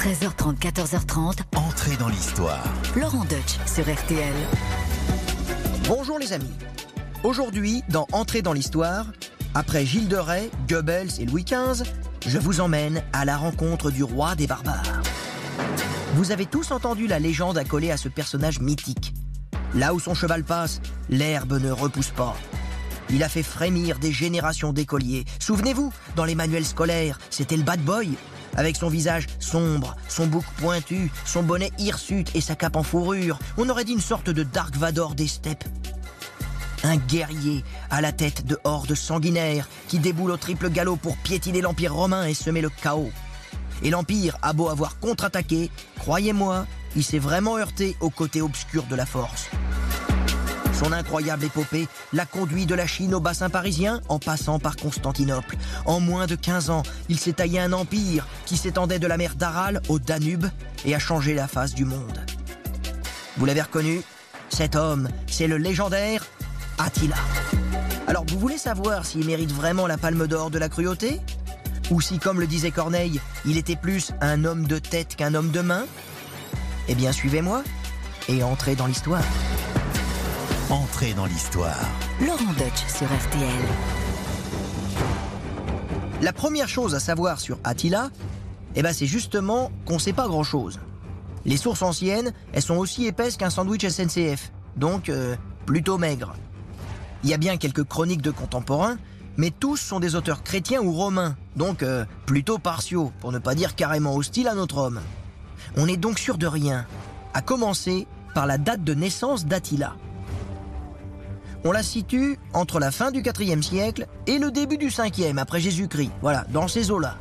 13h30, 14h30. Entrez dans l'histoire. Laurent Deutsch sur RTL. Bonjour les amis. Aujourd'hui, dans Entrer dans l'histoire, après Gilles de Rais, Goebbels et Louis XV, je vous emmène à la rencontre du roi des barbares. Vous avez tous entendu la légende accolée à ce personnage mythique. Là où son cheval passe, l'herbe ne repousse pas. Il a fait frémir des générations d'écoliers. Souvenez-vous, dans les manuels scolaires, c'était le bad boy. Avec son visage sombre, son bouc pointu, son bonnet hirsute et sa cape en fourrure, on aurait dit une sorte de Dark Vador des steppes. Un guerrier à la tête de hordes sanguinaires qui déboule au triple galop pour piétiner l'Empire romain et semer le chaos. Et l'Empire a beau avoir contre-attaqué, croyez-moi, il s'est vraiment heurté au côté obscur de la force. Son incroyable épopée l'a conduit de la Chine au bassin parisien en passant par Constantinople. En moins de 15 ans, il s'est taillé un empire qui s'étendait de la mer d'Aral au Danube et a changé la face du monde. Vous l'avez reconnu Cet homme, c'est le légendaire Attila. Alors vous voulez savoir s'il mérite vraiment la palme d'or de la cruauté? Ou si, comme le disait Corneille, il était plus un homme de tête qu'un homme de main? Eh bien suivez-moi et entrez dans l'histoire. Entrez dans l'histoire. Laurent Deutsch sur RTL. La première chose à savoir sur Attila, eh ben c'est justement qu'on sait pas grand-chose. Les sources anciennes, elles sont aussi épaisses qu'un sandwich SNCF, donc euh, plutôt maigres. Il y a bien quelques chroniques de contemporains, mais tous sont des auteurs chrétiens ou romains, donc euh, plutôt partiaux, pour ne pas dire carrément hostiles à notre homme. On est donc sûr de rien, à commencer par la date de naissance d'Attila. On la situe entre la fin du IVe siècle et le début du 5e après Jésus-Christ. Voilà, dans ces eaux-là.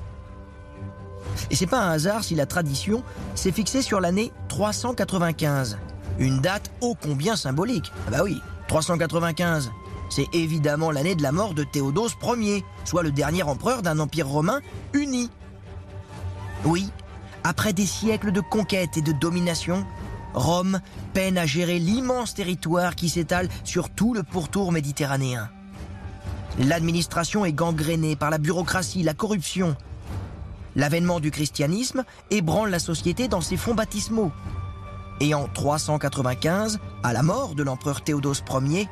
Et c'est pas un hasard si la tradition s'est fixée sur l'année 395. Une date ô combien symbolique. Ah bah oui, 395. C'est évidemment l'année de la mort de Théodose Ier, soit le dernier empereur d'un empire romain uni. Oui, après des siècles de conquête et de domination, Rome peine à gérer l'immense territoire qui s'étale sur tout le pourtour méditerranéen. L'administration est gangrénée par la bureaucratie, la corruption. L'avènement du christianisme ébranle la société dans ses fonds baptismaux. Et en 395, à la mort de l'empereur Théodose Ier,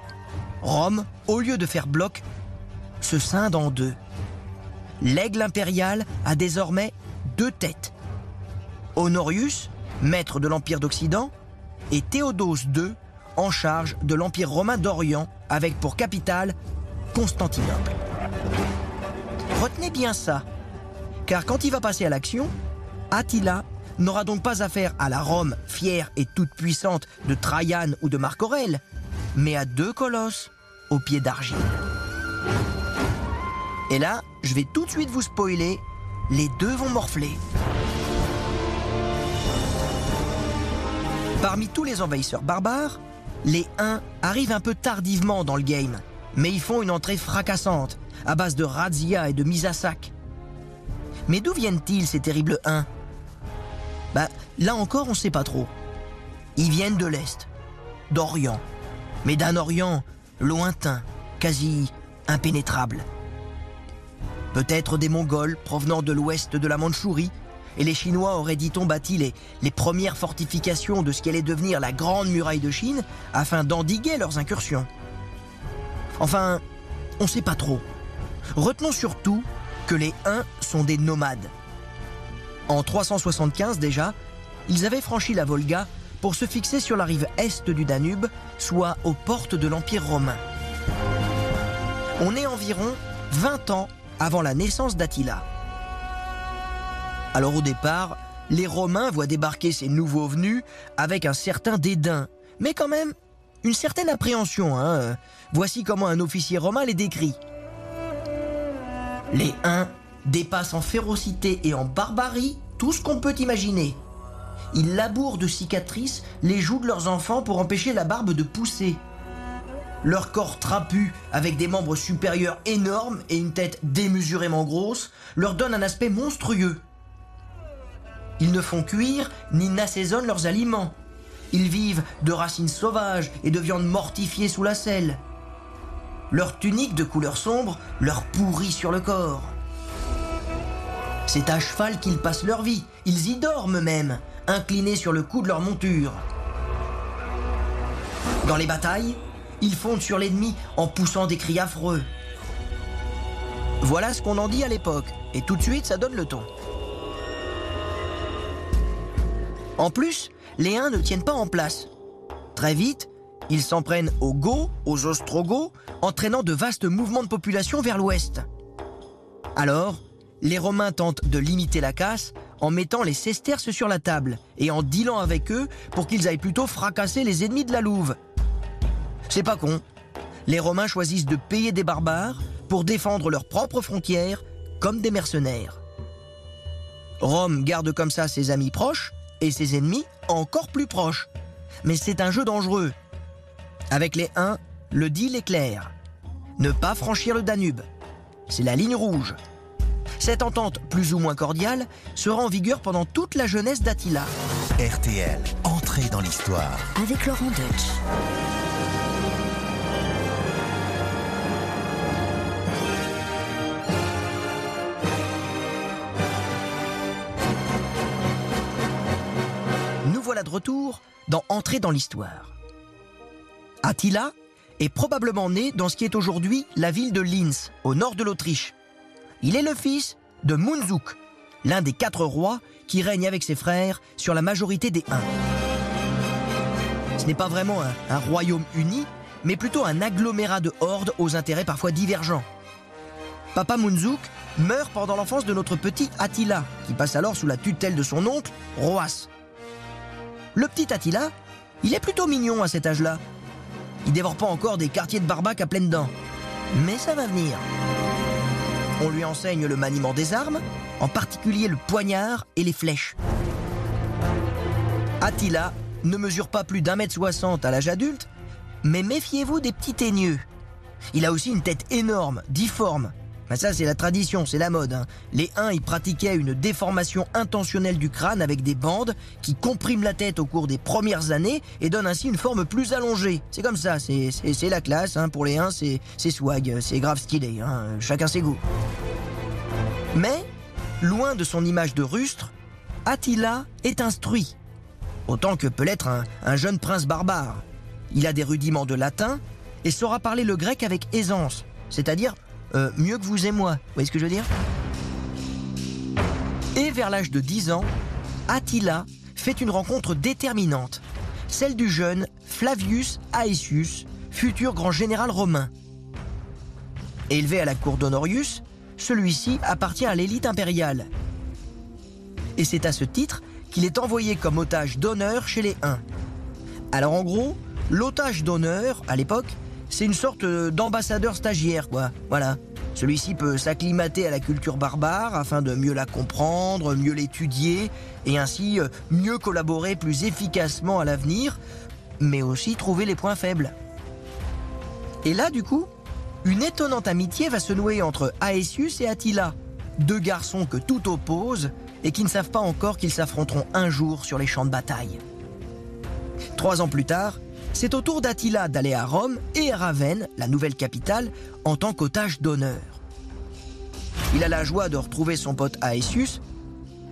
Rome, au lieu de faire bloc, se scinde en deux. L'aigle impérial a désormais deux têtes. Honorius, maître de l'Empire d'Occident, et Théodose II, en charge de l'Empire romain d'Orient, avec pour capitale Constantinople. Retenez bien ça, car quand il va passer à l'action, Attila n'aura donc pas affaire à la Rome fière et toute puissante de Trajan ou de Marc Aurèle, mais à deux colosses aux pieds d'argile. Et là, je vais tout de suite vous spoiler, les deux vont morfler. Parmi tous les envahisseurs barbares, les Huns arrivent un peu tardivement dans le game, mais ils font une entrée fracassante, à base de razzia et de mise à sac. Mais d'où viennent-ils ces terribles Huns Bah, là encore, on sait pas trop. Ils viennent de l'Est, d'Orient, mais d'un Orient lointain, quasi impénétrable. Peut-être des Mongols provenant de l'ouest de la Mandchourie, et les Chinois auraient, dit-on, bâti les, premières fortifications de ce qui allait devenir la Grande Muraille de Chine afin d'endiguer leurs incursions. Enfin, on ne sait pas trop. Retenons surtout que les Huns sont des nomades. En 375 déjà, ils avaient franchi la Volga pour se fixer sur la rive est du Danube, soit aux portes de l'Empire romain. On est environ 20 ans avant la naissance d'Attila. Alors au départ, les Romains voient débarquer ces nouveaux venus avec un certain dédain, mais quand même une certaine appréhension. Hein. Voici comment un officier romain les décrit. Les Huns dépassent en férocité et en barbarie tout ce qu'on peut imaginer. Ils labourent de cicatrices les joues de leurs enfants pour empêcher la barbe de pousser. Leur corps trapu, avec des membres supérieurs énormes et une tête démesurément grosse, leur donne un aspect monstrueux. Ils ne font cuire ni n'assaisonnent leurs aliments. Ils vivent de racines sauvages et de viande mortifiée sous la selle. Leur tunique de couleur sombre leur pourrit sur le corps. C'est à cheval qu'ils passent leur vie. Ils y dorment même, inclinés sur le cou de leur monture. Dans les batailles, ils fondent sur l'ennemi en poussant des cris affreux. Voilà ce qu'on en dit à l'époque, et tout de suite ça donne le ton. En plus, les uns ne tiennent pas en place. Très vite, ils s'en prennent aux Goths, aux Ostrogoths, entraînant de vastes mouvements de population vers l'ouest. Alors, les Romains tentent de limiter la casse en mettant les sesterces sur la table et en dealant avec eux pour qu'ils aillent plutôt fracasser les ennemis de la Louve. C'est pas con. Les Romains choisissent de payer des barbares pour défendre leurs propres frontières comme des mercenaires. Rome garde comme ça ses amis proches et ses ennemis encore plus proches. Mais c'est un jeu dangereux. Avec les 1, le deal est clair. Ne pas franchir le Danube. C'est la ligne rouge. Cette entente, plus ou moins cordiale, sera en vigueur pendant toute la jeunesse d'Attila. RTL, entrée dans l'histoire. Avec Laurent Deutsch. Retour dans Entrer dans l'histoire. Attila est probablement né dans ce qui est aujourd'hui la ville de Linz, au nord de l'Autriche. Il est le fils de Munzuk, l'un des quatre rois qui règne avec ses frères sur la majorité des Huns. Ce n'est pas vraiment un, un royaume uni, mais plutôt un agglomérat de hordes aux intérêts parfois divergents. Papa Munzuk meurt pendant l'enfance de notre petit Attila, qui passe alors sous la tutelle de son oncle, Roas. Le petit Attila, il est plutôt mignon à cet âge-là. Il dévore pas encore des quartiers de barbac à pleines dents. Mais ça va venir. On lui enseigne le maniement des armes, en particulier le poignard et les flèches. Attila ne mesure pas plus d'un mètre soixante à l'âge adulte, mais méfiez-vous des petits teigneux. Il a aussi une tête énorme, difforme. Ben ça, c'est la tradition, c'est la mode. hein. Les Huns y pratiquaient une déformation intentionnelle du crâne avec des bandes qui compriment la tête au cours des premières années et donnent ainsi une forme plus allongée. C'est comme ça, c'est la classe. hein. Pour les c'est c'est swag, c'est grave stylé. hein. Chacun ses goûts. Mais, loin de son image de rustre, Attila est instruit. Autant que peut l'être un, un jeune prince barbare. Il a des rudiments de latin et saura parler le grec avec aisance, c'est-à-dire euh, mieux que vous et moi. Vous voyez ce que je veux dire Et vers l'âge de 10 ans, Attila fait une rencontre déterminante, celle du jeune Flavius Aetius, futur grand général romain. Élevé à la cour d'Honorius, celui-ci appartient à l'élite impériale. Et c'est à ce titre qu'il est envoyé comme otage d'honneur chez les Huns. Alors en gros, l'otage d'honneur, à l'époque, c'est une sorte euh, d'ambassadeur stagiaire, quoi. Voilà. Celui-ci peut s'acclimater à la culture barbare afin de mieux la comprendre, mieux l'étudier, et ainsi euh, mieux collaborer plus efficacement à l'avenir, mais aussi trouver les points faibles. Et là, du coup, une étonnante amitié va se nouer entre Aesius et Attila, deux garçons que tout oppose et qui ne savent pas encore qu'ils s'affronteront un jour sur les champs de bataille. Trois ans plus tard, c'est au tour d'Attila d'aller à Rome et à Ravenne, la nouvelle capitale, en tant qu'otage d'honneur. Il a la joie de retrouver son pote Aesius,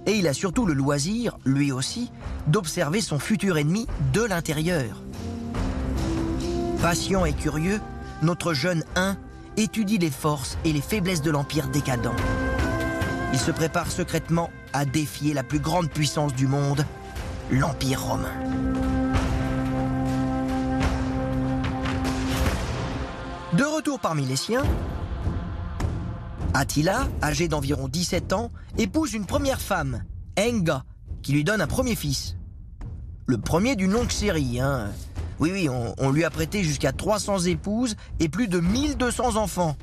et il a surtout le loisir, lui aussi, d'observer son futur ennemi de l'intérieur. Patient et curieux, notre jeune Huns étudie les forces et les faiblesses de l'Empire décadent. Il se prépare secrètement à défier la plus grande puissance du monde, l'Empire romain. De retour parmi les siens, Attila, âgé d'environ 17 ans, épouse une première femme, Enga, qui lui donne un premier fils. Le premier d'une longue série, hein. Oui, oui, on, lui a prêté jusqu'à 300 épouses et plus de 1200 enfants.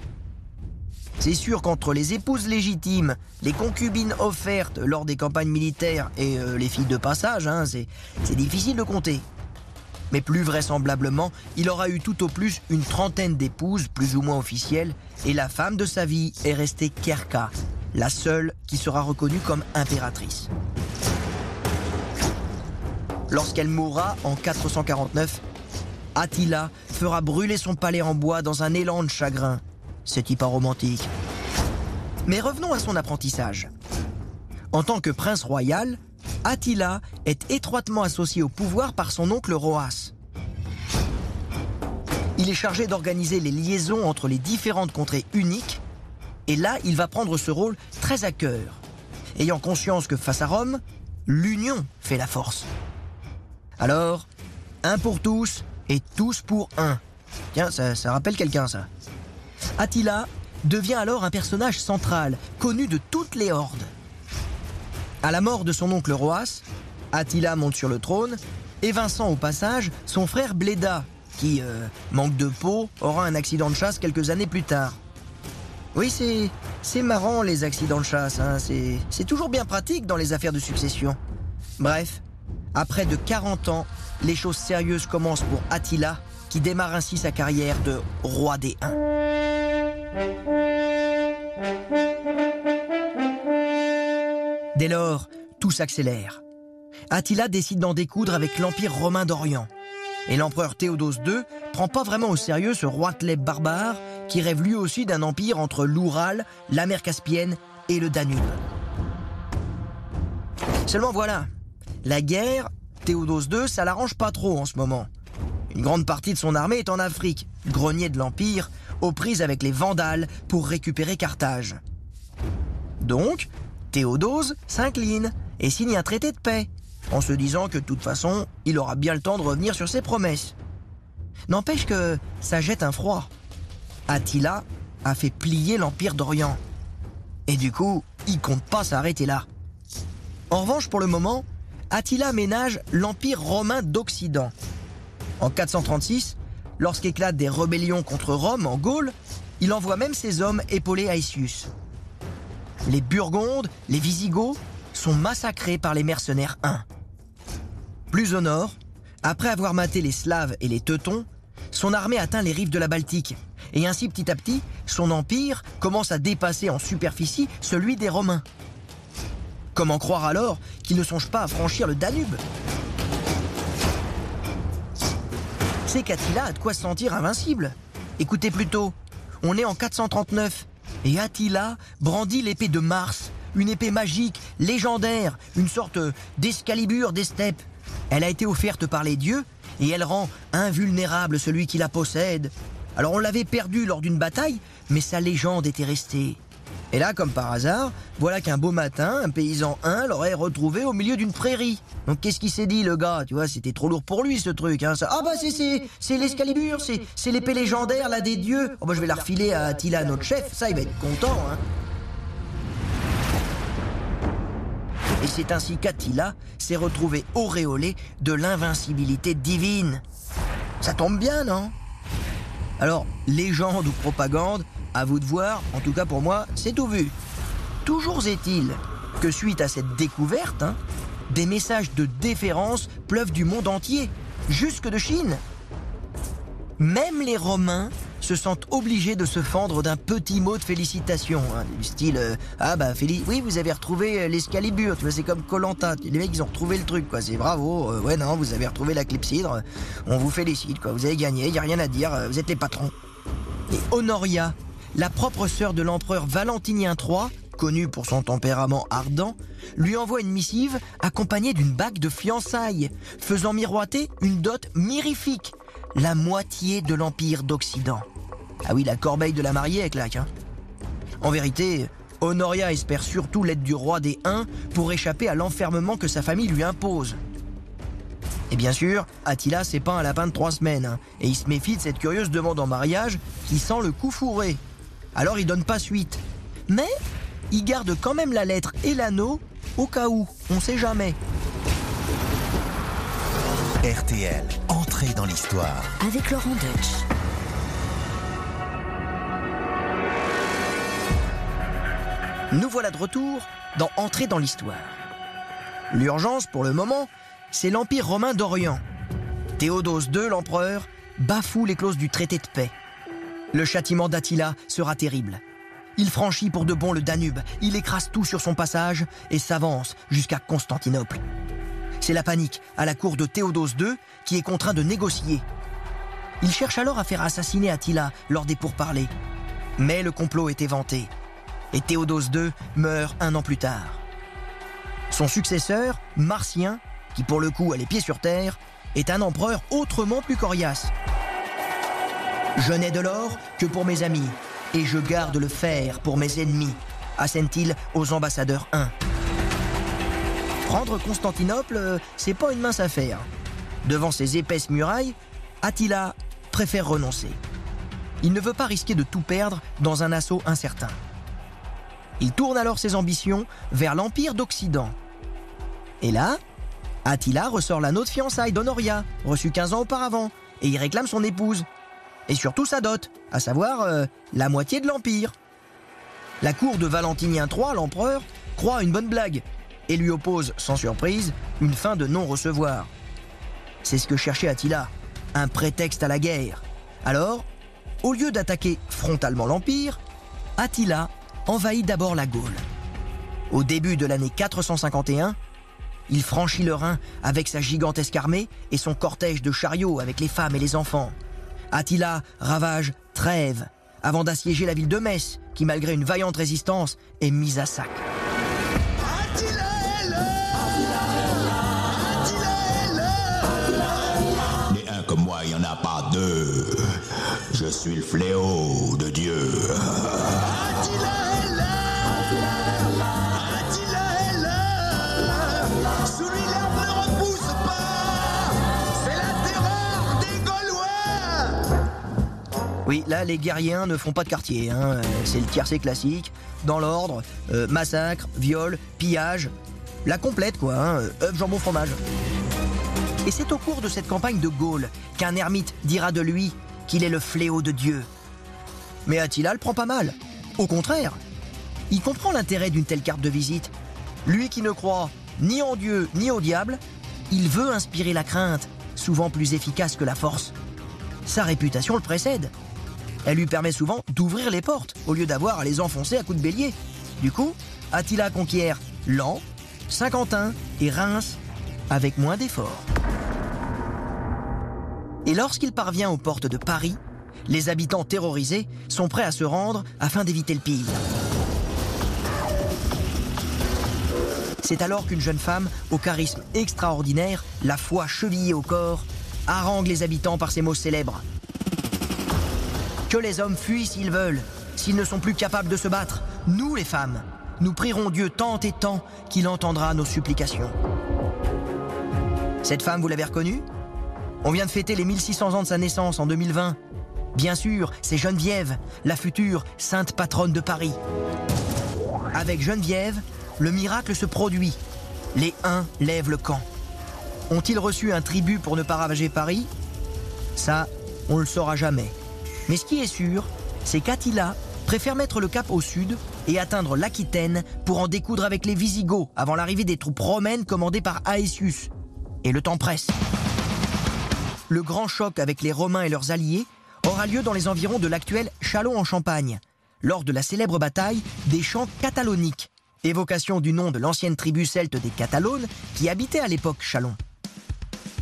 C'est sûr qu'entre les épouses légitimes, les concubines offertes lors des campagnes militaires et euh, les filles de passage, hein, c'est difficile de compter. Mais plus vraisemblablement, il aura eu tout au plus une trentaine d'épouses, plus ou moins officielles, et la femme de sa vie est restée Kerka, la seule qui sera reconnue comme impératrice. Lorsqu'elle mourra en 449, Attila fera brûler son palais en bois dans un élan de chagrin. C'est pas romantique. Mais revenons à son apprentissage. En tant que prince royal, Attila est étroitement associé au pouvoir par son oncle Roas. Il est chargé d'organiser les liaisons entre les différentes contrées uniques, et là, il va prendre ce rôle très à cœur, ayant conscience que face à Rome, l'union fait la force. Alors, un pour tous et tous pour un. Tiens, ça, ça rappelle quelqu'un, ça. Attila devient alors un personnage central, connu de toutes les hordes. À la mort de son oncle Roas, Attila monte sur le trône, évinçant au passage son frère Bléda, qui, euh, manque de peau, aura un accident de chasse quelques années plus tard. Oui, c'est, c'est marrant les accidents de chasse, hein, c'est, c'est toujours bien pratique dans les affaires de succession. Bref, après de 40 ans, les choses sérieuses commencent pour Attila, qui démarre ainsi sa carrière de roi des Huns. Dès lors, tout s'accélère. Attila décide d'en découdre avec l'Empire romain d'Orient. Et l'empereur Théodose II prend pas vraiment au sérieux ce roi Tleb barbare qui rêve lui aussi d'un empire entre l'Oural, la mer Caspienne et le Danube. Seulement voilà, la guerre, Théodose II, ça l'arrange pas trop en ce moment. Une grande partie de son armée est en Afrique, grenier de l'Empire, aux prises avec les Vandales pour récupérer Carthage. Donc, Théodose s'incline et signe un traité de paix, en se disant que de toute façon, il aura bien le temps de revenir sur ses promesses. N'empêche que ça jette un froid. Attila a fait plier l'Empire d'Orient. Et du coup, il compte pas s'arrêter là. En revanche, pour le moment, Attila ménage l'Empire romain d'Occident. En 436, lorsqu'éclatent des rébellions contre Rome en Gaule, il envoie même ses hommes épauler Aetius. Les Burgondes, les Visigoths, sont massacrés par les mercenaires huns. Plus au nord, après avoir maté les Slaves et les Teutons, son armée atteint les rives de la Baltique, et ainsi petit à petit, son empire commence à dépasser en superficie celui des Romains. Comment croire alors qu'il ne songe pas à franchir le Danube? C'est qu'Attila a de quoi se sentir invincible. Écoutez plutôt, on est en 439, et Attila brandit l'épée de Mars, une épée magique, légendaire, une sorte d'escalibur des steppes. Elle a été offerte par les dieux et elle rend invulnérable celui qui la possède. Alors on l'avait perdue lors d'une bataille, mais sa légende était restée. Et là, comme par hasard, voilà qu'un beau matin, un paysan un l'aurait retrouvé au milieu d'une prairie. Donc qu'est-ce qu'il s'est dit, le gars Tu vois, c'était trop lourd pour lui, ce truc. Hein. Ah bah c'est, c'est, c'est l'escalibur, c'est, c'est l'épée légendaire, là, des dieux. Oh bah je vais la refiler à Attila, notre chef, ça, il va être content. Hein. Et c'est ainsi qu'Attila s'est retrouvé auréolé de l'invincibilité divine. Ça tombe bien, non? Alors, légende ou propagande, à vous de voir, en tout cas pour moi, c'est tout vu. Toujours est-il que suite à cette découverte, hein, des messages de déférence pleuvent du monde entier, jusque de Chine. Même les Romains se sentent obligés de se fendre d'un petit mot de félicitation, hein, du style euh, ah bah oui vous avez retrouvé euh, l'escalibur, tu vois c'est comme Colanta, les mecs ils ont retrouvé le truc quoi, c'est bravo, euh, ouais non vous avez retrouvé la clepsydre, on vous félicite quoi, vous avez gagné, y a rien à dire, vous êtes les patrons. Et Honoria, la propre sœur de l'empereur Valentinien III, connu pour son tempérament ardent, lui envoie une missive accompagnée d'une bague de fiançailles, faisant miroiter une dot mirifique, la moitié de l'Empire d'Occident. Ah oui, la corbeille de la mariée claque. Hein. En vérité, Honoria espère surtout l'aide du roi des Huns pour échapper à l'enfermement que sa famille lui impose. Et bien sûr, Attila s'est peint un lapin de trois semaines, hein, et il se méfie de cette curieuse demande en mariage qui sent le coup fourré. Alors il donne pas suite. Mais il garde quand même la lettre et l'anneau au cas où, on sait jamais. RTL, entrée dans l'histoire. Avec Laurent Deutsch. Nous voilà de retour dans Entrée dans l'histoire. L'urgence pour le moment, c'est l'Empire romain d'Orient. Théodose II, l'empereur, bafoue les clauses du traité de paix. Le châtiment d'Attila sera terrible. Il franchit pour de bon le Danube, il écrase tout sur son passage et s'avance jusqu'à Constantinople. C'est la panique à la cour de Théodose II qui est contraint de négocier. Il cherche alors à faire assassiner Attila lors des pourparlers. Mais le complot est éventé et Théodose II meurt un an plus tard. Son successeur, Martien, qui pour le coup a les pieds sur terre, est un empereur autrement plus coriace. Je n'ai de l'or que pour mes amis, et je garde le fer pour mes ennemis, assène-t-il aux ambassadeurs 1. Prendre Constantinople, euh, c'est pas une mince affaire. Devant ces épaisses murailles, Attila préfère renoncer. Il ne veut pas risquer de tout perdre dans un assaut incertain. Il tourne alors ses ambitions vers l'Empire d'Occident. Et là, Attila ressort l'anneau de fiançailles d'Honoria, reçu 15 ans auparavant, et il réclame son épouse. Et surtout sa dot, à savoir euh, la moitié de l'Empire. La cour de Valentinien III, l'empereur, croit une bonne blague et lui oppose, sans surprise, une fin de non-recevoir. C'est ce que cherchait Attila, un prétexte à la guerre. Alors, au lieu d'attaquer frontalement l'Empire, Attila envahit d'abord la Gaule. Au début de l'année 451, il franchit le Rhin avec sa gigantesque armée et son cortège de chariots avec les femmes et les enfants. Attila ravage Trèves avant d'assiéger la ville de Metz, qui malgré une vaillante résistance est mise à sac. Un comme moi, il n'y en a pas deux. Je suis le fléau de Dieu. Sous Oui, là, les guerriers ne font pas de quartier. hein. C'est le tiercé classique. Dans l'ordre, euh, massacre, viol, pillage. La complète, quoi. Hein. jambon, fromage. Et c'est au cours de cette campagne de Gaule qu'un ermite dira de lui qu'il est le fléau de Dieu. Mais Attila le prend pas mal. Au contraire, il comprend l'intérêt d'une telle carte de visite. Lui qui ne croit ni en Dieu ni au diable, il veut inspirer la crainte, souvent plus efficace que la force. Sa réputation le précède. Elle lui permet souvent d'ouvrir les portes au lieu d'avoir à les enfoncer à coups de bélier. Du coup, Attila conquiert Lan, Saint-Quentin et Reims avec moins d'efforts. Et lorsqu'il parvient aux portes de Paris, les habitants terrorisés sont prêts à se rendre afin d'éviter le pire. C'est alors qu'une jeune femme, au charisme extraordinaire, la foi chevillée au corps, harangue les habitants par ces mots célèbres. Que les hommes fuient s'ils veulent, s'ils ne sont plus capables de se battre. Nous, les femmes, nous prierons Dieu tant et tant qu'il entendra nos supplications. Cette femme, vous l'avez reconnue? On vient de fêter les 1600 ans de sa naissance en 2020. Bien sûr, c'est Geneviève, la future sainte patronne de Paris. Avec Geneviève, le miracle se produit. Les Huns lèvent le camp. Ont-ils reçu un tribut pour ne pas ravager Paris? Ça, on ne le saura jamais. Mais ce qui est sûr, c'est qu'Attila préfère mettre le cap au sud et atteindre l'Aquitaine pour en découdre avec les Visigoths avant l'arrivée des troupes romaines commandées par Aetius. Et le temps presse. Le grand choc avec les Romains et leurs alliés aura lieu dans les environs de l'actuel Châlons en Champagne, lors de la célèbre bataille des champs cataloniques, évocation du nom de l'ancienne tribu celte des Catalones qui habitait à l'époque Châlons.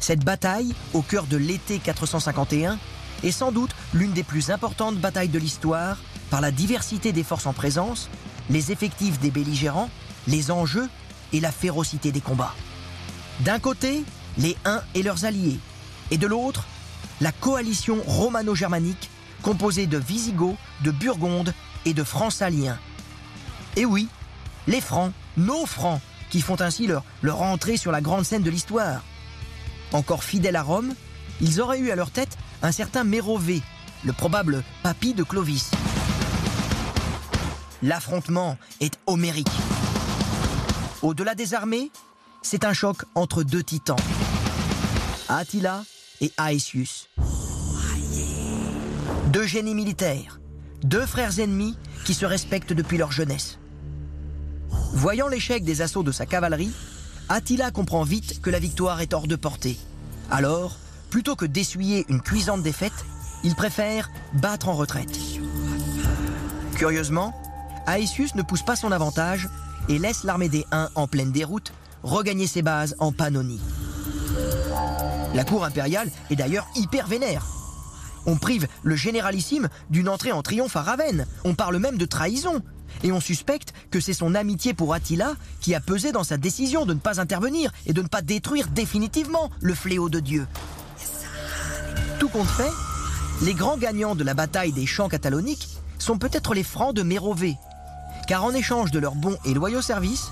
Cette bataille, au cœur de l'été 451, est sans doute l'une des plus importantes batailles de l'histoire par la diversité des forces en présence, les effectifs des belligérants, les enjeux et la férocité des combats. D'un côté, les Huns et leurs alliés, et de l'autre, la coalition romano-germanique composée de Visigoths, de Burgondes et de Francs-Saliens. Et oui, les Francs, nos Francs, qui font ainsi leur, leur entrée sur la grande scène de l'histoire. Encore fidèles à Rome, ils auraient eu à leur tête un certain Mérové, le probable papy de Clovis. L'affrontement est homérique. Au-delà des armées, c'est un choc entre deux titans, Attila et Aetius. Deux génies militaires, deux frères ennemis qui se respectent depuis leur jeunesse. Voyant l'échec des assauts de sa cavalerie, Attila comprend vite que la victoire est hors de portée. Alors, plutôt que d'essuyer une cuisante défaite, il préfère battre en retraite. Curieusement, Aetius ne pousse pas son avantage et laisse l'armée des Huns en pleine déroute regagner ses bases en Pannonie. La cour impériale est d'ailleurs hyper vénère. On prive le généralissime d'une entrée en triomphe à Ravenne. On parle même de trahison. Et on suspecte que c'est son amitié pour Attila qui a pesé dans sa décision de ne pas intervenir et de ne pas détruire définitivement le fléau de Dieu. Tout compte fait, les grands gagnants de la bataille des champs cataloniques sont peut-être les Francs de Mérové. Car en échange de leurs bons et loyaux services,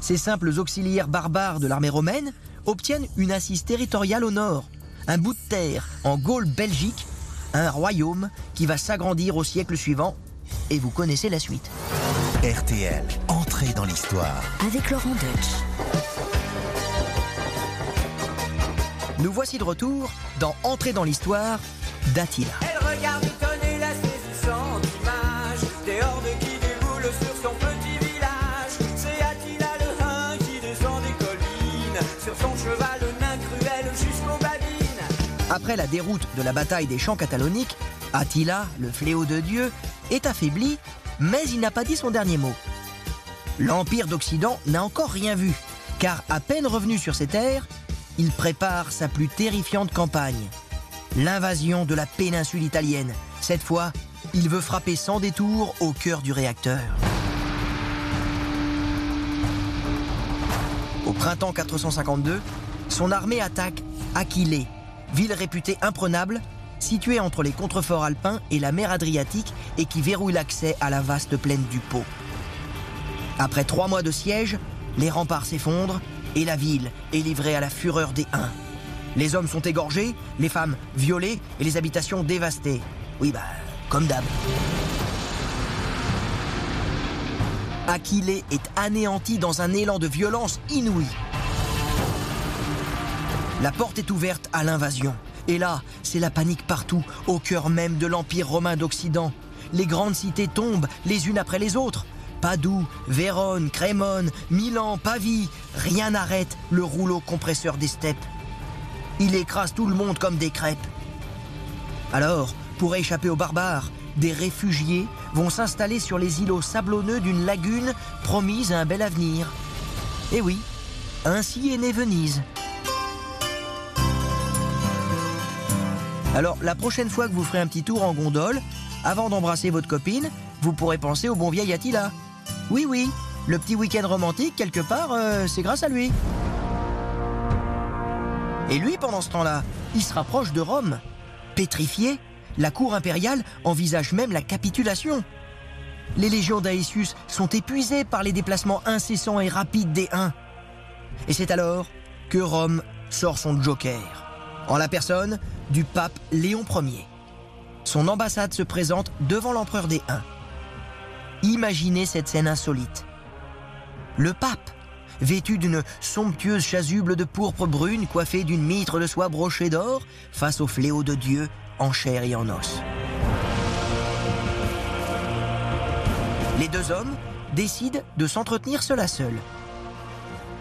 ces simples auxiliaires barbares de l'armée romaine obtiennent une assise territoriale au nord, un bout de terre en Gaule-Belgique, un royaume qui va s'agrandir au siècle suivant, et vous connaissez la suite. RTL, entrée dans l'histoire. Avec Laurent Deutsch. Nous voici de retour dans Entrée dans l'histoire d'Attila. Elle regarde étonnée la saisissante image des hordes qui déboulent sur son petit village. C'est Attila le Hun qui descend des collines sur son cheval nain cruel jusqu'aux babines. Après la déroute de la bataille des champs cataloniques, Attila, le fléau de Dieu, est affaibli, mais il n'a pas dit son dernier mot. L'Empire d'Occident n'a encore rien vu, car à peine revenu sur ses terres, il prépare sa plus terrifiante campagne. L'invasion de la péninsule italienne. Cette fois, il veut frapper sans détour au cœur du réacteur. Au printemps 452, son armée attaque Aquilée, ville réputée imprenable, située entre les contreforts alpins et la mer Adriatique et qui verrouille l'accès à la vaste plaine du Pô. Après trois mois de siège, les remparts s'effondrent et la ville est livrée à la fureur des Huns. Les hommes sont égorgés, les femmes violées et les habitations dévastées. Oui, bah, comme d'hab. Aquilée est anéanti dans un élan de violence inouï. La porte est ouverte à l'invasion. Et là, c'est la panique partout, au cœur même de l'Empire romain d'Occident. Les grandes cités tombent les unes après les autres. Padoue, Vérone, Crémone, Milan, Pavie, rien n'arrête le rouleau compresseur des steppes. Il écrase tout le monde comme des crêpes. Alors, pour échapper aux barbares, des réfugiés vont s'installer sur les îlots sablonneux d'une lagune promise à un bel avenir. Et oui, ainsi est née Venise. Alors, la prochaine fois que vous ferez un petit tour en gondole, avant d'embrasser votre copine, vous pourrez penser au bon vieil Attila. Oui, oui, le petit week-end romantique, quelque part, euh, c'est grâce à lui. Et lui, pendant ce temps-là, il se rapproche de Rome. Pétrifié, la cour impériale envisage même la capitulation. Les légions d'Aesius sont épuisées par les déplacements incessants et rapides des Huns. Et c'est alors que Rome sort son joker, en la personne du pape Léon Ier. Son ambassade se présente devant l'empereur des Huns. Imaginez cette scène insolite. Le pape, vêtu d'une somptueuse chasuble de pourpre brune coiffée d'une mitre de soie brochée d'or, face au fléau de Dieu en chair et en os. Les deux hommes décident de s'entretenir seul à seul.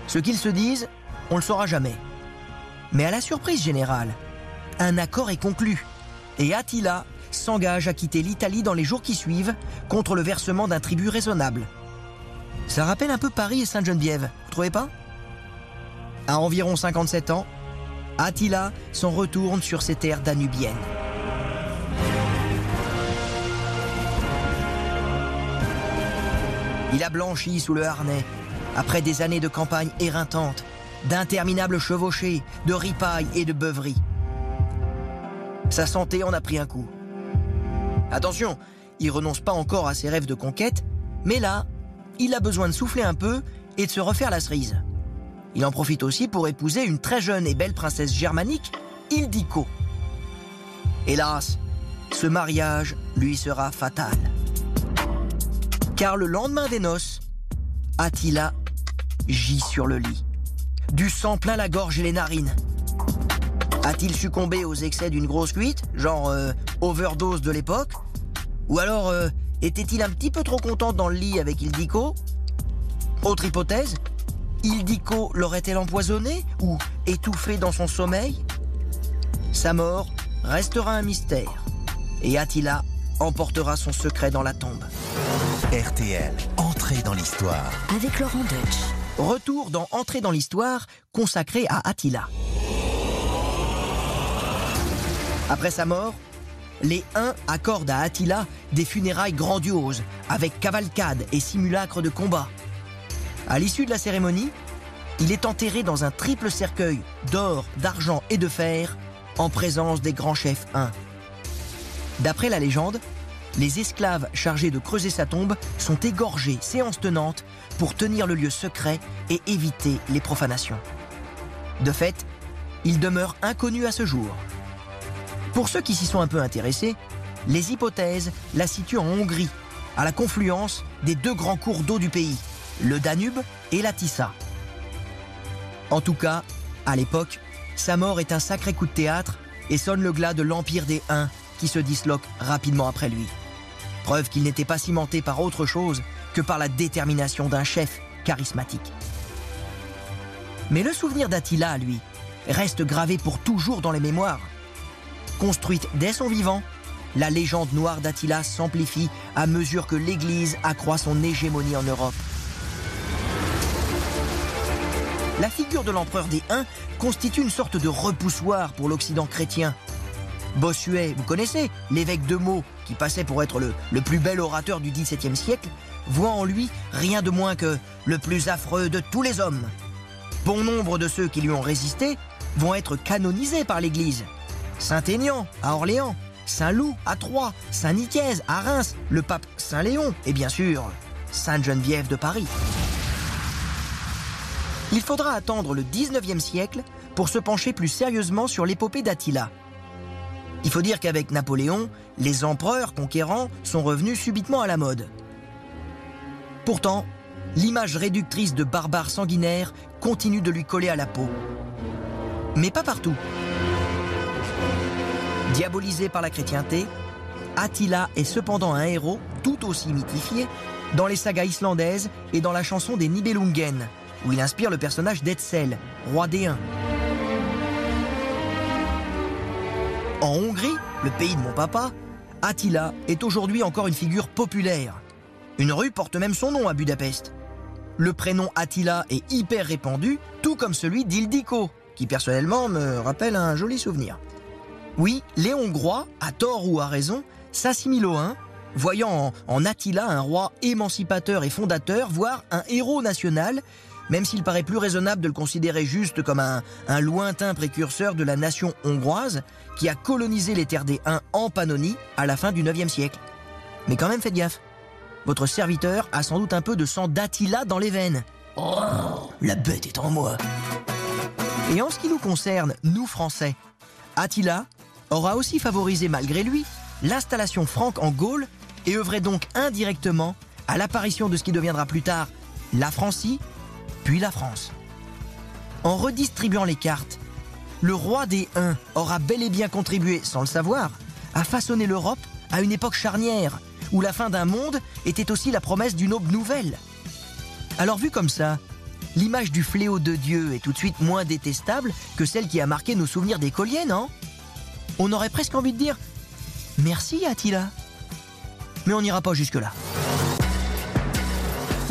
Ce qu'ils se disent, on le saura jamais. Mais à la surprise générale, un accord est conclu et Attila s'engage à quitter l'Italie dans les jours qui suivent contre le versement d'un tribut raisonnable. Ça rappelle un peu Paris et Sainte-Geneviève, vous trouvez pas? À environ 57 ans, Attila s'en retourne sur ses terres danubiennes. Il a blanchi sous le harnais, après des années de campagne éreintantes, d'interminables chevauchées, de ripailles et de beuveries. Sa santé en a pris un coup. Attention, il renonce pas encore à ses rêves de conquête, mais là, il a besoin de souffler un peu et de se refaire la cerise. Il en profite aussi pour épouser une très jeune et belle princesse germanique, Ildiko. Hélas, ce mariage lui sera fatal. Car le lendemain des noces, Attila gît sur le lit. Du sang plein la gorge et les narines. A-t-il succombé aux excès d'une grosse cuite, genre euh, overdose de l'époque? Ou alors euh, était-il un petit peu trop content dans le lit avec Ildiko Autre hypothèse, Ildiko l'aurait-elle empoisonné ou étouffé dans son sommeil? Sa mort restera un mystère et Attila emportera son secret dans la tombe. RTL, entrée dans l'histoire. Avec Laurent Deutsch. Retour dans Entrée dans l'histoire consacré à Attila. Après sa mort, les Huns accordent à Attila des funérailles grandioses, avec cavalcade et simulacre de combat. À l'issue de la cérémonie, il est enterré dans un triple cercueil d'or, d'argent et de fer, en présence des grands chefs Huns. D'après la légende, les esclaves chargés de creuser sa tombe sont égorgés séance tenante pour tenir le lieu secret et éviter les profanations. De fait, il demeure inconnu à ce jour. Pour ceux qui s'y sont un peu intéressés, les hypothèses la situent en Hongrie, à la confluence des deux grands cours d'eau du pays, le Danube et la Tissa. En tout cas, à l'époque, sa mort est un sacré coup de théâtre et sonne le glas de l'empire des Huns qui se disloque rapidement après lui. Preuve qu'il n'était pas cimenté par autre chose que par la détermination d'un chef charismatique. Mais le souvenir d'Attila, lui, reste gravé pour toujours dans les mémoires. Construite dès son vivant, la légende noire d'Attila s'amplifie à mesure que l'Église accroît son hégémonie en Europe. La figure de l'empereur des Huns constitue une sorte de repoussoir pour l'Occident chrétien. Bossuet, vous connaissez, l'évêque de Meaux, qui passait pour être le, le plus bel orateur du XVIIe siècle, voit en lui rien de moins que le plus affreux de tous les hommes. Bon nombre de ceux qui lui ont résisté vont être canonisés par l'Église. Saint-Aignan à Orléans, Saint-Loup à Troyes, Saint-Nicaise à Reims, le pape Saint-Léon et bien sûr Sainte-Geneviève de Paris. Il faudra attendre le 19e siècle pour se pencher plus sérieusement sur l'épopée d'Attila. Il faut dire qu'avec Napoléon, les empereurs conquérants sont revenus subitement à la mode. Pourtant, l'image réductrice de barbares sanguinaires continue de lui coller à la peau. Mais pas partout. Diabolisé par la chrétienté, Attila est cependant un héros tout aussi mythifié dans les sagas islandaises et dans la chanson des Nibelungen, où il inspire le personnage d'Etzel, roi des Huns. En Hongrie, le pays de mon papa, Attila est aujourd'hui encore une figure populaire. Une rue porte même son nom à Budapest. Le prénom Attila est hyper répandu, tout comme celui d'Ildiko, qui personnellement me rappelle un joli souvenir. Oui, les Hongrois, à tort ou à raison, s'assimilent aux Huns, voyant en, en Attila un roi émancipateur et fondateur, voire un héros national, même s'il paraît plus raisonnable de le considérer juste comme un, un lointain précurseur de la nation hongroise qui a colonisé les terres des Huns en Pannonie à la fin du 9e siècle. Mais quand même faites gaffe. Votre serviteur a sans doute un peu de sang d'Attila dans les veines. Oh, la bête est en moi. Et en ce qui nous concerne, nous Français, Attila aura aussi favorisé malgré lui l'installation franque en Gaule et œuvrait donc indirectement à l'apparition de ce qui deviendra plus tard la Francie, puis la France. En redistribuant les cartes, le roi des Huns aura bel et bien contribué, sans le savoir, à façonner l'Europe à une époque charnière, où la fin d'un monde était aussi la promesse d'une aube nouvelle. Alors vu comme ça, l'image du fléau de Dieu est tout de suite moins détestable que celle qui a marqué nos souvenirs d'écoliers, non? On aurait presque envie de dire Merci Attila. Mais on n'ira pas jusque-là.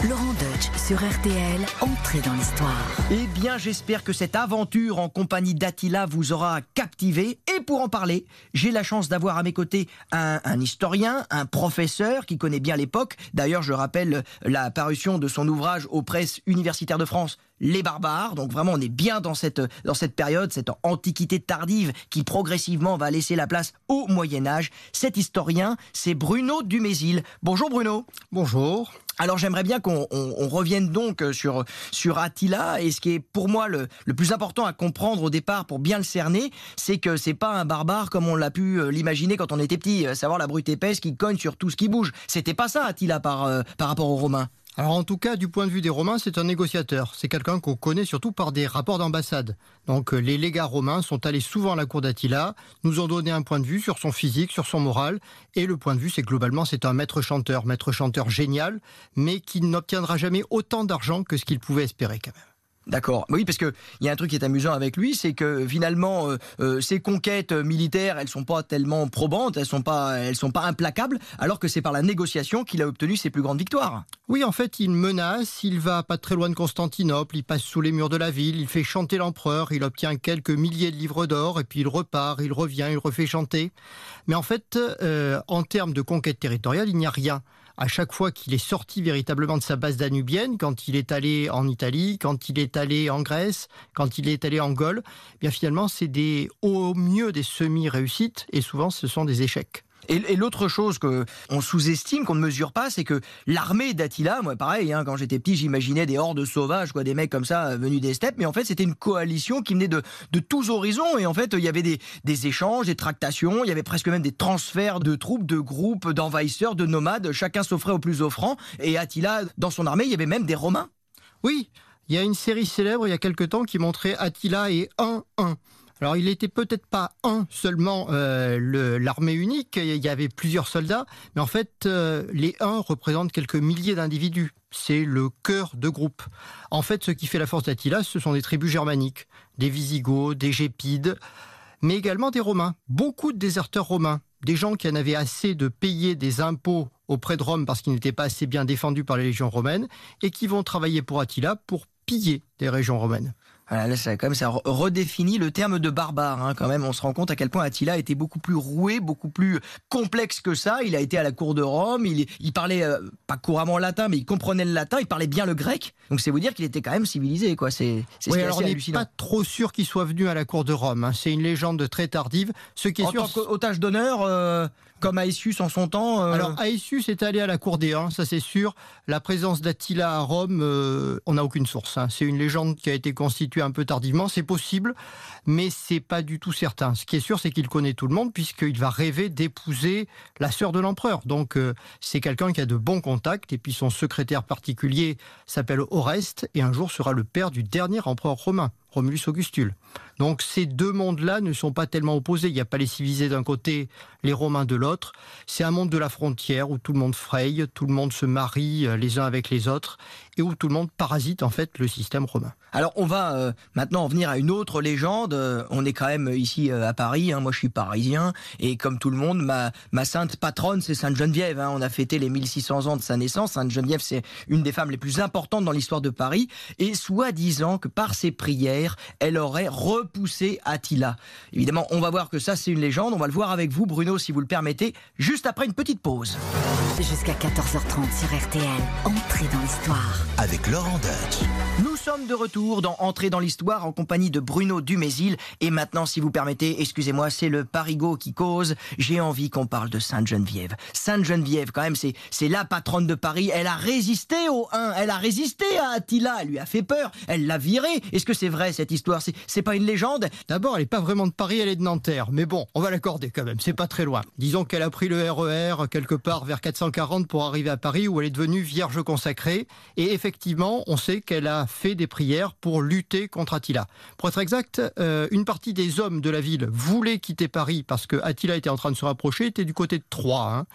Laurent Deutsch sur RTL, entrée dans l'histoire. Eh bien, j'espère que cette aventure en compagnie d'Attila vous aura captivé. Et pour en parler, j'ai la chance d'avoir à mes côtés un, un historien, un professeur qui connaît bien l'époque. D'ailleurs, je rappelle la parution de son ouvrage aux presses universitaires de France, Les Barbares. Donc vraiment, on est bien dans cette, dans cette période, cette antiquité tardive qui progressivement va laisser la place au Moyen Âge. Cet historien, c'est Bruno Dumézil. Bonjour Bruno. Bonjour. Alors j'aimerais bien qu'on on- on revienne donc euh, sur, sur Attila et ce qui est pour moi le, le plus important à comprendre au départ pour bien le cerner, c'est que c'est pas un barbare comme on l'a pu euh, l'imaginer quand on était petit, euh, savoir la brute épaisse qui cogne sur tout ce qui bouge. C'était pas ça Attila par, euh, par rapport aux Romains. Alors en tout cas, du point de vue des Romains, c'est un négociateur. C'est quelqu'un qu'on connaît surtout par des rapports d'ambassade. Donc euh, les légats romains sont allés souvent à la cour d'Attila, nous ont donné un point de vue sur son physique, sur son moral. Et le point de vue, c'est globalement, c'est un maître chanteur, maître chanteur génial, mais qui n'obtiendra jamais autant d'argent que ce qu'il pouvait espérer quand même. D'accord. Oui, parce que il y a un truc qui est amusant avec lui, c'est que finalement, euh, euh, ses conquêtes militaires, elles sont pas tellement probantes, elles sont sont pas implacables, alors que c'est par la négociation qu'il a obtenu ses plus grandes victoires. Oui, en fait, il menace, il va pas très loin de Constantinople, il passe sous les murs de la ville, il fait chanter l'empereur, il obtient quelques milliers de livres d'or, et puis il repart, il revient, il refait chanter. Mais en fait, euh, en termes de conquête territoriale, il n'y a rien à chaque fois qu'il est sorti véritablement de sa base danubienne, quand il est allé en Italie, quand il est allé en Grèce, quand il est allé en Gaule, eh bien finalement c'est au mieux des semi-réussites et souvent ce sont des échecs. Et, l'autre chose que on sous-estime, qu'on ne mesure pas, c'est que l'armée d'Attila, moi pareil, hein, quand j'étais petit, j'imaginais des hordes sauvages, quoi, des mecs comme ça euh, venus des steppes, mais en fait c'était une coalition qui venait de, de tous horizons, et en fait il y avait des, des échanges, des tractations, il y avait presque même des transferts de troupes, de groupes, d'envahisseurs, de nomades, chacun s'offrait au plus offrant, et Attila, dans son armée, il y avait même des Romains. Oui, il y a une série célèbre il y a quelque temps qui montrait Attila et 1-1. Alors il n'était peut-être pas un seulement euh, l'armée unique, il y avait plusieurs soldats, mais en fait euh, les uns représentent quelques milliers d'individus. C'est le cœur de groupe. En fait, ce qui fait la force d'Attila, ce sont des tribus germaniques, des Visigoths, des Gépides, mais également des Romains. Beaucoup de déserteurs romains, des gens qui en avaient assez de payer des impôts auprès de Rome parce qu'ils n'étaient pas assez bien défendus par les légions romaines et qui vont travailler pour Attila pour piller des régions romaines. Voilà, là, ça, quand même, ça redéfinit le terme de barbare. Hein, quand même, on se rend compte à quel point Attila était beaucoup plus roué, beaucoup plus complexe que ça. Il a été à la cour de Rome. Il, il parlait euh, pas couramment latin, mais il comprenait le latin. Il parlait bien le grec. Donc c'est vous dire qu'il était quand même civilisé, quoi. C'est oui, alors on n'est pas trop sûr qu'il soit venu à la cour de Rome. Hein. C'est une légende très tardive. Ce qui est en sûr, tant qu'otage d'honneur. Euh, comme Aesius en son temps euh, Alors Aesius est allé à la cour des Huns, ça c'est sûr. La présence d'Attila à Rome, euh, on n'a aucune source. Hein. C'est une légende qui a été constituée un peu tardivement, c'est possible, mais c'est pas du tout certain. Ce qui est sûr, c'est qu'il connaît tout le monde puisqu'il va rêver d'épouser la sœur de l'empereur. Donc euh, c'est quelqu'un qui a de bons contacts et puis son secrétaire particulier s'appelle Oreste et un jour sera le père du dernier empereur romain. Romulus Augustule. Donc ces deux mondes-là ne sont pas tellement opposés. Il n'y a pas les civilisés d'un côté, les Romains de l'autre. C'est un monde de la frontière où tout le monde fraye, tout le monde se marie euh, les uns avec les autres et où tout le monde parasite en fait le système romain. Alors on va euh, maintenant en venir à une autre légende. Euh, on est quand même ici à Paris. Hein. Moi je suis parisien et comme tout le monde, ma, sainte patronne c'est Sainte Geneviève. Hein. On a fêté les 1600 ans de sa naissance. Sainte Geneviève c'est une des femmes les plus importantes dans l'histoire de Paris et soi-disant que par ses prières, elle aurait repoussé Attila. Évidemment, on va voir que ça c'est une légende. On va le voir avec vous Bruno si vous le permettez, juste après une petite pause. Jusqu'à 14h30 sur RTL, entrez dans l'histoire. Avec Laurent Deutsch. Nous sommes de retour dans Entrer dans l'histoire en compagnie de Bruno Dumézil. Et maintenant, si vous permettez, excusez-moi, c'est le Parigot qui cause. J'ai envie qu'on parle de Sainte Geneviève. Sainte Geneviève, quand même, c'est, la patronne de Paris. Elle a résisté au 1. Elle a résisté à Attila. Elle lui a fait peur. Elle l'a viré. Est-ce que c'est vrai cette histoire? C'est, pas une légende? D'abord, elle est pas vraiment de Paris, elle est de Nanterre. Mais bon, on va l'accorder quand même. C'est pas très loin. Disons qu'elle a pris le RER e quelque part vers 440 pour arriver à Paris où elle est devenue vierge consacrée. Et effectivement, on sait qu'elle a fait des prières pour lutter contre Attila. Pour être exact, euh, une partie des hommes de la ville voulaient quitter Paris parce que Attila était en train de se rapprocher, était du côté de Troyes. Hein.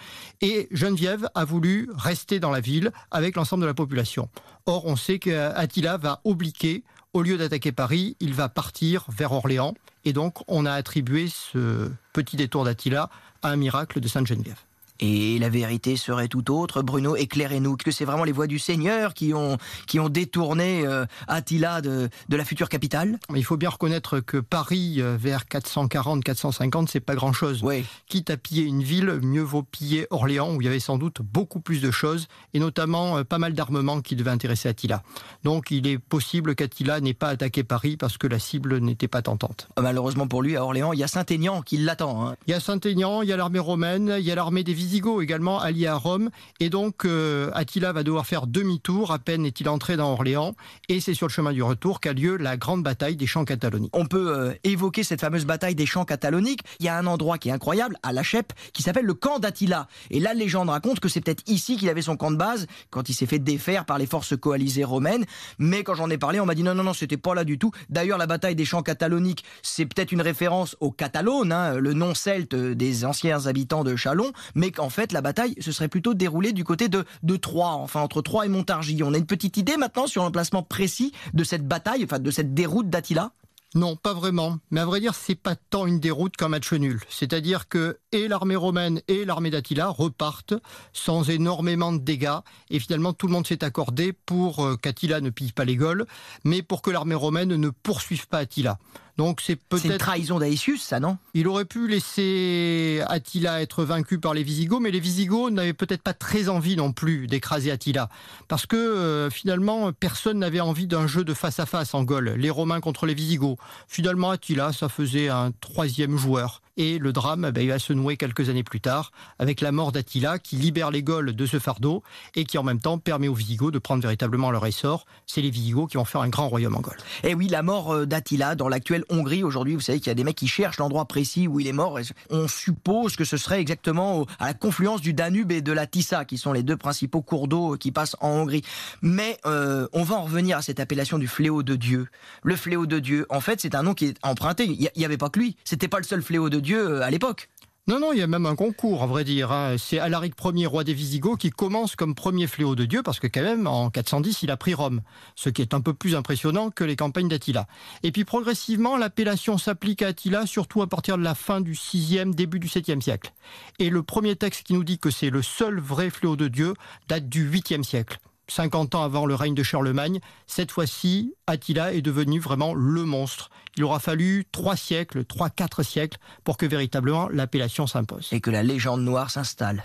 et Geneviève a voulu rester dans la ville avec l'ensemble de la population. Or, on sait qu'Attila va obliquer au lieu d'attaquer Paris, il va partir vers Orléans. Et donc, on a attribué ce petit détour d'Attila à un miracle de Sainte-Geneviève. Et la vérité serait tout autre. Bruno, éclairez-nous que c'est vraiment les voix du Seigneur qui ont, qui ont détourné euh, Attila de, de, la future capitale? Il faut bien reconnaître que Paris, euh, vers 440-450, c'est pas grand-chose. Oui. Quitte à piller une ville, mieux vaut piller Orléans, où il y avait sans doute beaucoup plus de choses, et notamment euh, pas mal d'armements qui devaient intéresser Attila. Donc il est possible qu'Attila n'ait pas attaqué Paris parce que la cible n'était pas tentante. Malheureusement pour lui, à Orléans, il y a Saint-Aignan qui l'attend. Hein. Il y a Saint-Aignan, il y a l'armée romaine, il y a l'armée des Visigoths également allié à Rome. Et donc, euh, Attila va devoir faire demi-tour. À peine est-il entré dans Orléans. Et c'est sur le chemin du retour qu'a lieu la grande bataille des champs cataloniques. On peut euh, évoquer cette fameuse bataille des champs cataloniques. Il y a un endroit qui est incroyable, à La Chèpe, qui s'appelle le camp d'Attila. Et la légende raconte que c'est peut-être ici qu'il avait son camp de base, quand il s'est fait défaire par les forces coalisées romaines. Mais quand j'en ai parlé, on m'a dit non, non, non, c'était pas là du tout. D'ailleurs, la bataille des champs cataloniques, c'est peut-être une référence aux Catalones, hein, le nom celte des anciens habitants de Chalon. Mais qu'en fait la bataille se serait plutôt déroulée du côté de, de Troyes, enfin entre Troyes et Montargis. On a une petite idée maintenant sur l'emplacement précis de cette bataille, enfin de cette déroute d'Attila? Non, pas vraiment. Mais à vrai dire, c'est pas tant une déroute qu'un match nul. C'est-à-dire que et l'armée romaine et l'armée d'Attila repartent sans énormément de dégâts. Et finalement, tout le monde s'est accordé pour euh, qu'Attila ne pille pas les Gaules, mais pour que l'armée romaine ne poursuive pas Attila. Donc c'est peut-être. une trahison d'Aïsius, ça, non? Il aurait pu laisser Attila être vaincu par les Visigoths, mais les Visigoths n'avaient peut-être pas très envie non plus d'écraser Attila. Parce que euh, finalement, personne n'avait envie d'un jeu de face à face en Gaule. Les Romains contre les Visigoths. Finalement, Attila, ça faisait un troisième joueur. Et le drame il va se nouer quelques années plus tard avec la mort d'Attila qui libère les Gaules de ce fardeau et qui en même temps permet aux Visigoths de prendre véritablement leur essor. C'est les Visigoths qui vont faire un grand royaume en Gaule. Et oui, la mort euh, d'Attila dans l'actuelle Hongrie aujourd'hui, vous savez qu'il y a des mecs qui cherchent l'endroit précis où il est mort. On suppose que ce serait exactement à la confluence du Danube et de la Tissa, qui sont les deux principaux cours d'eau qui passent en Hongrie. Mais euh, on va en revenir à cette appellation du fléau de Dieu. Le fléau de Dieu, en fait, c'est un nom qui est emprunté. Il n'y avait pas que lui. C'était pas le seul fléau de Dieu euh, à l'époque. Non, non, il y a même un concours, à vrai dire. Hein. C'est Alaric Ier, roi des Visigoths, qui commence comme premier fléau de Dieu, parce que quand même, en 410, il a pris Rome, ce qui est un peu plus impressionnant que les campagnes d'Attila. Et puis progressivement, l'appellation s'applique à Attila, surtout à partir de la fin du 6e, début du 7e siècle. Et le premier texte qui nous dit que c'est le seul vrai fléau de Dieu date du 8e siècle. 50 ans avant le règne de Charlemagne, cette fois-ci, Attila est devenu vraiment le monstre. Il aura fallu trois siècles, trois, quatre siècles pour que véritablement l'appellation s'impose. Et que la légende noire s'installe.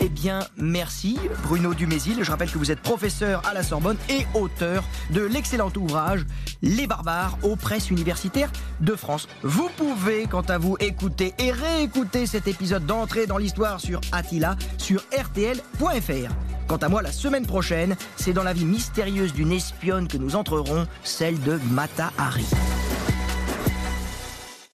Eh bien, merci Bruno Dumézil. Je rappelle que vous êtes professeur à la Sorbonne et auteur de l'excellent ouvrage Les barbares aux presses universitaires de France. Vous pouvez, quant à vous, écouter et réécouter cet épisode d'entrée dans l'histoire sur Attila sur rtl.fr. Quant à moi, la semaine prochaine, c'est dans la vie mystérieuse d'une espionne que nous entrerons, celle de Mata Hari.